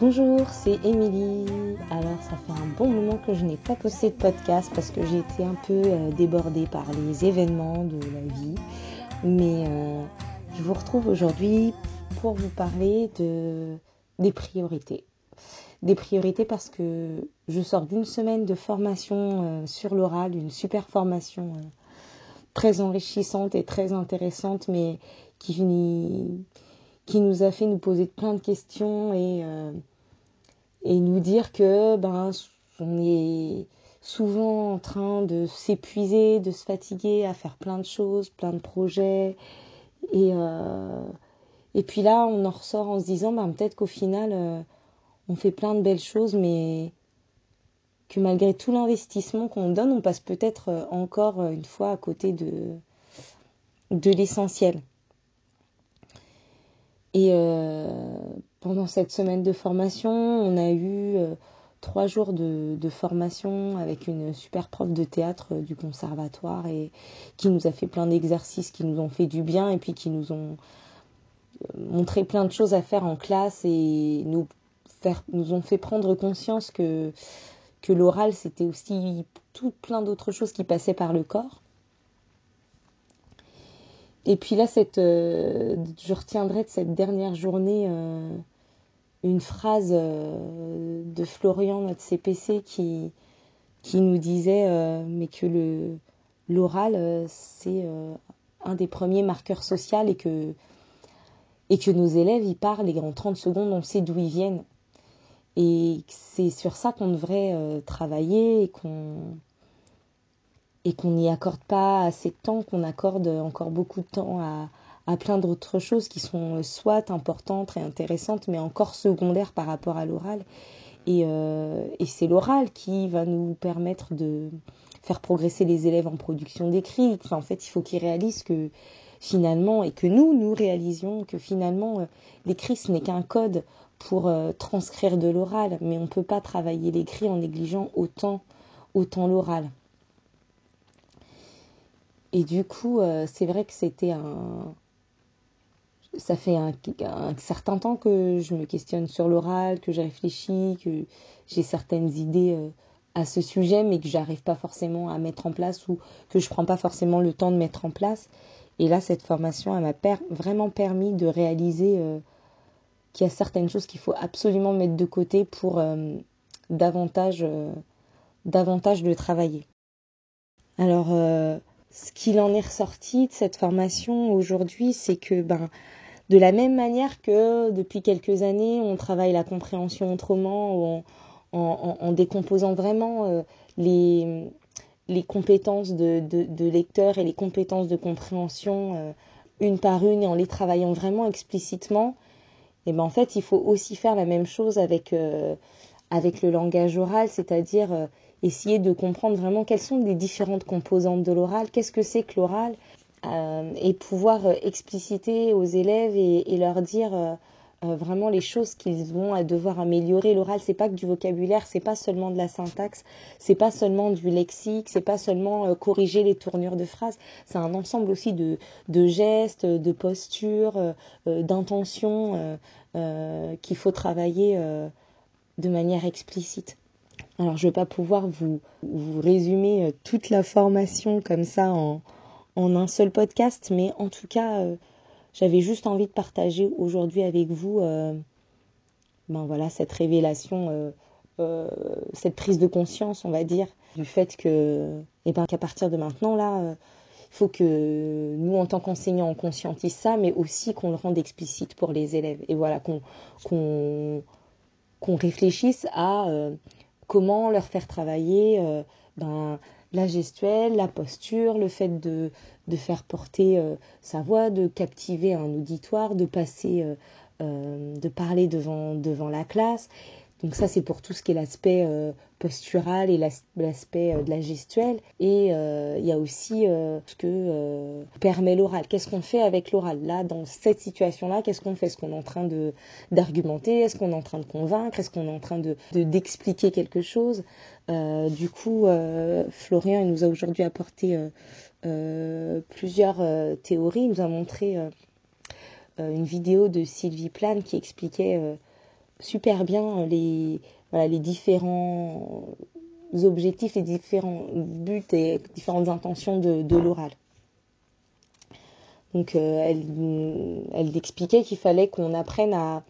Bonjour, c'est Émilie. Alors ça fait un bon moment que je n'ai pas posté de podcast parce que j'ai été un peu euh, débordée par les événements de la vie. Mais euh, je vous retrouve aujourd'hui pour vous parler de, des priorités. Des priorités parce que je sors d'une semaine de formation euh, sur l'oral, une super formation très enrichissante et très intéressante, mais qui, qui nous a fait nous poser plein de questions et, euh, et nous dire que ben on est souvent en train de s'épuiser, de se fatiguer à faire plein de choses, plein de projets et euh, et puis là on en ressort en se disant ben peut-être qu'au final euh, on fait plein de belles choses mais que malgré tout l'investissement qu'on donne on passe peut-être encore une fois à côté de de l'essentiel. Et euh, pendant cette semaine de formation, on a eu euh, trois jours de, formation avec une super prof de théâtre euh, du conservatoire et qui nous a fait plein d'exercices qui nous ont fait du bien et puis qui nous ont montré plein de choses à faire en classe et nous, nous ont fait prendre conscience que, que l'oral c'était aussi tout plein d'autres choses qui passaient par le corps et puis là, cette, euh, je retiendrai de cette dernière journée euh, une phrase euh, de Florian, notre CPC, qui, qui nous disait mais que le l'oral, c'est un des premiers marqueurs sociaux et que, et que nos élèves y parlent et en 30 secondes, on sait d'où ils viennent. Et c'est sur ça qu'on devrait travailler et qu'on et qu'on n'y accorde pas assez de temps, qu'on accorde encore beaucoup de temps à, à plein d'autres choses qui sont soit importantes et intéressantes, mais encore secondaires par rapport à l'oral. Et, euh, et c'est l'oral qui va nous permettre de faire progresser les élèves en production d'écrit. En fait, il faut qu'ils réalisent que finalement, et que nous, nous réalisions que finalement, euh, l'écrit, ce n'est qu'un code pour euh, transcrire de l'oral, mais on ne peut pas travailler l'écrit en négligeant autant, autant l'oral. Et du coup, euh, c'est vrai que c'était un. Ça fait un, certain temps que je me questionne sur l'oral, que je réfléchis, que j'ai certaines idées euh, à ce sujet, mais que j'arrive pas forcément à mettre en place ou que je prends pas forcément le temps de mettre en place. Et là, cette formation, elle m'a vraiment permis de réaliser euh, qu'il y a certaines choses qu'il faut absolument mettre de côté pour davantage, davantage de travailler. Alors, ce qu'il en est ressorti de cette formation aujourd'hui, c'est que ben de la même manière que depuis quelques années, on travaille la compréhension autrement, en, décomposant vraiment euh, les, les compétences de, de, lecteur et les compétences de compréhension euh, une par une et en les travaillant vraiment explicitement, et ben en fait, il faut aussi faire la même chose avec, euh, avec le langage oral, c'est-à-dire essayer de comprendre vraiment quelles sont les différentes composantes de l'oral, qu'est-ce que c'est que l'oral, euh, et pouvoir euh, expliciter aux élèves et, leur dire euh, vraiment les choses qu'ils vont devoir améliorer. L'oral, c'est pas que du vocabulaire, c'est pas seulement de la syntaxe, c'est pas seulement du lexique, c'est pas seulement corriger les tournures de phrases, c'est un ensemble aussi de gestes, de postures, d'intentions qu'il faut travailler de manière explicite. Alors, je ne vais pas pouvoir vous, résumer euh, toute la formation comme ça en, en un seul podcast, mais en tout cas, euh, j'avais juste envie de partager aujourd'hui avec vous euh, ben voilà, cette révélation, cette prise de conscience, on va dire, du fait que, eh ben, qu'à partir de maintenant, là, il faut que nous, en tant qu'enseignants, on conscientise ça, mais aussi qu'on le rende explicite pour les élèves. Et voilà, qu'on qu'on réfléchisse à comment leur faire travailler euh, ben, la gestuelle, la posture, le fait de, faire porter euh, sa voix, de captiver un auditoire, de passer, euh, de parler devant la classe. Donc ça, c'est pour tout ce qui est l'aspect euh, postural et l'aspect euh, de la gestuelle. Et euh, il y a aussi ce que permet l'oral. Qu'est-ce qu'on fait avec l'oral? Là, dans cette situation-là, qu'est-ce qu'on fait? Est-ce qu'on est en train d'argumenter? Est-ce qu'on est en train de convaincre? Est-ce qu'on est en train de d'expliquer quelque chose? Du coup, Florian, il nous a aujourd'hui apporté plusieurs théories. Il nous a montré une vidéo de Sylvie Plane qui expliquait super bien les, voilà, les différents objectifs, les différents buts et différentes intentions de, l'oral. Donc elle, elle expliquait qu'il fallait qu'on apprenne à,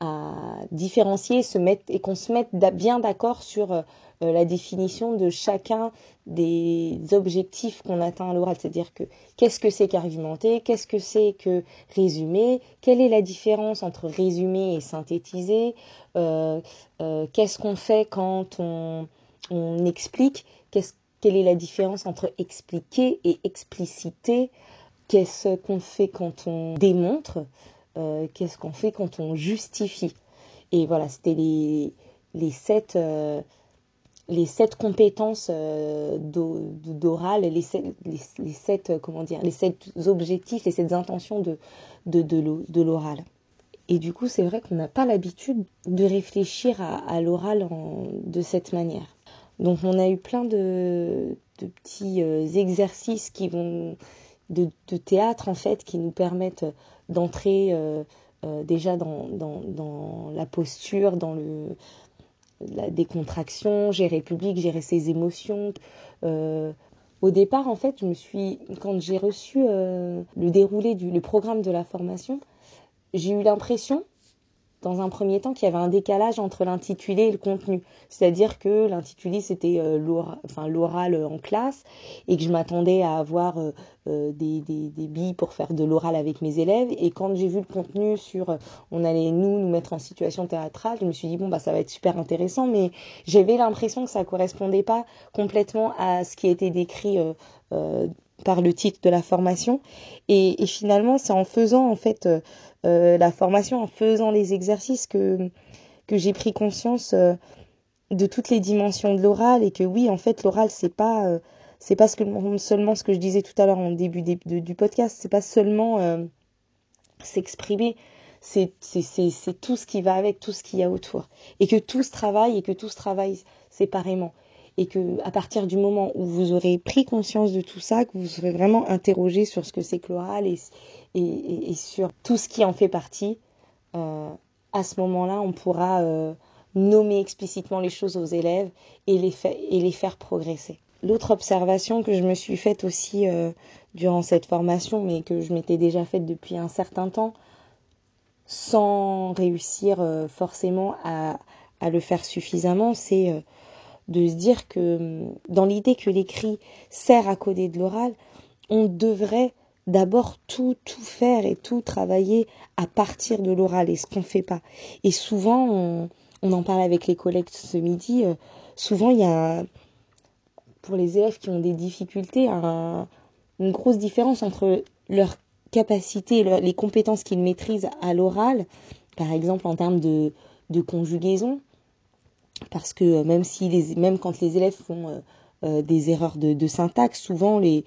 à différencier se mettre, et qu'on se mette bien d'accord sur euh, la définition de chacun des objectifs qu'on atteint à l'oral. C'est-à-dire que qu'est-ce que c'est qu'argumenter, qu'est-ce que c'est que résumer, quelle est la différence entre résumer et synthétiser, euh, euh, qu'est-ce qu'on fait quand on, on explique, quelle est la différence entre expliquer et expliciter, qu'est-ce qu'on fait quand on démontre. Euh, qu'est-ce qu'on fait quand on justifie. Et voilà, c'était les, les, sept, euh, les sept compétences euh, d'oral, les, sept, les, sept, comment dire, les sept objectifs, les sept intentions de, de, de l'oral. Et du coup, c'est vrai qu'on n'a pas l'habitude de réfléchir à, l'oral de cette manière. Donc, on a eu plein de, de petits exercices qui vont de, de, théâtre en fait qui nous permettent d'entrer euh, euh, déjà dans, la posture, dans le, la décontraction, gérer public, gérer ses émotions. Euh, au départ, en fait, je me suis, quand j'ai reçu le déroulé du programme de la formation, j'ai eu l'impression dans un premier temps qu'il y avait un décalage entre l'intitulé et le contenu. C'est-à-dire que l'intitulé c'était euh, l'oral en classe et que je m'attendais à avoir euh, euh, des, des, billes pour faire de l'oral avec mes élèves. Et quand j'ai vu le contenu sur on allait nous nous mettre en situation théâtrale, je me suis dit bon bah ça va être super intéressant, mais j'avais l'impression que ça correspondait pas complètement à ce qui était décrit par le titre de la formation. Et, finalement c'est en faisant en fait euh, la formation, en faisant les exercices, que, j'ai pris conscience euh, de toutes les dimensions de l'oral et que oui, en fait, l'oral, c'est pas euh, c'est pas seulement ce que je disais tout à l'heure en début du podcast, c'est pas seulement s'exprimer, c'est tout ce qui va avec, tout ce qu'il y a autour. Et que tout se travaille et que tout se travaille séparément. Et que à partir du moment où vous aurez pris conscience de tout ça, que vous serez vraiment interrogé sur ce que c'est que l'oral et, et, sur tout ce qui en fait partie, euh, à ce moment-là, on pourra euh, nommer explicitement les choses aux élèves et les, et les faire progresser. L'autre observation que je me suis faite aussi euh, durant cette formation, mais que je m'étais déjà faite depuis un certain temps, sans réussir forcément à, à, le faire suffisamment, c'est de se dire que dans l'idée que l'écrit sert à coder de l'oral, on devrait d'abord tout, tout faire et tout travailler à partir de l'oral et ce qu'on ne fait pas. Et souvent, on, en parle avec les collègues ce midi, euh, souvent il y a, pour les élèves qui ont des difficultés, une grosse différence entre leur capacité, les compétences qu'ils maîtrisent à l'oral, par exemple en termes de, conjugaison, parce que même, si même quand les élèves font euh, euh, des erreurs de, syntaxe, souvent les,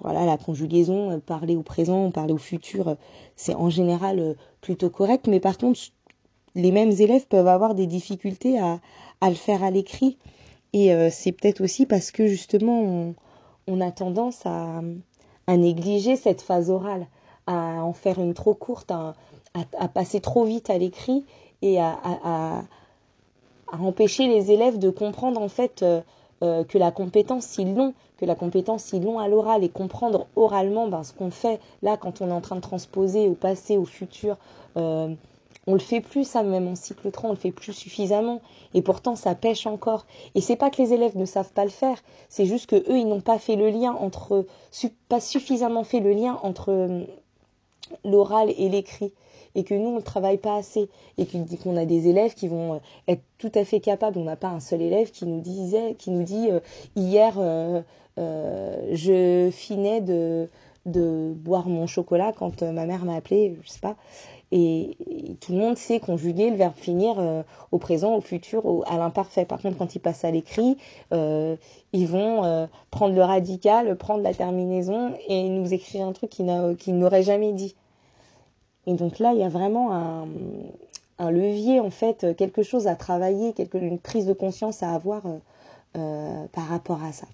voilà, la conjugaison, euh, parler au présent, parler au futur, euh, c'est en général euh, plutôt correct. Mais par contre, les mêmes élèves peuvent avoir des difficultés à, à le faire à l'écrit. Et c'est peut-être aussi parce que justement, on, a tendance à, à, négliger cette phase orale, à en faire une trop courte, à, à passer trop vite à l'écrit et à, à, empêcher les élèves de comprendre en fait euh, que la compétence s'ils l'ont, que la compétence s'ils l'ont à l'oral et comprendre oralement ben, ce qu'on fait là quand on est en train de transposer au passé, au futur. Euh, on le fait plus ça même en cycle 3, on le fait plus suffisamment et pourtant ça pêche encore. Et c'est pas que les élèves ne savent pas le faire, c'est juste que eux ils n'ont pas fait le lien entre pas suffisamment fait le lien entre euh, l'oral et l'écrit et que nous on ne travaille pas assez et qu'on a des élèves qui vont euh, être tout à fait capables. On n'a pas un seul élève qui nous disait, qui nous dit euh, hier euh, je finais de boire mon chocolat quand ma mère m'a appelé, je sais pas. Et, tout le monde sait conjuguer le verbe finir au présent, au futur, au, à l'imparfait. Par contre, quand ils passent à l'écrit, ils vont prendre le radical, prendre la terminaison et nous écrire un truc qu'ils n'auraient jamais dit. Et donc là, il y a vraiment un, levier, en fait, quelque chose à travailler, quelque, une prise de conscience à avoir euh, euh, par rapport à ça.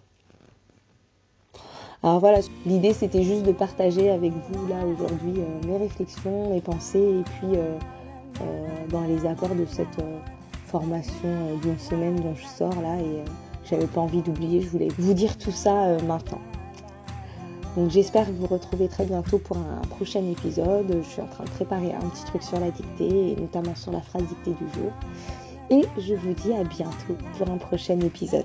Alors voilà, l'idée c'était juste de partager avec vous là aujourd'hui euh, mes réflexions, mes pensées et puis dans les apports de cette formation d'une semaine dont je sors là et j'avais pas envie d'oublier, je voulais vous dire tout ça maintenant. Donc j'espère vous retrouver très bientôt pour un prochain épisode. Je suis en train de préparer un petit truc sur la dictée et notamment sur la phrase dictée du jour. Et je vous dis à bientôt pour un prochain épisode.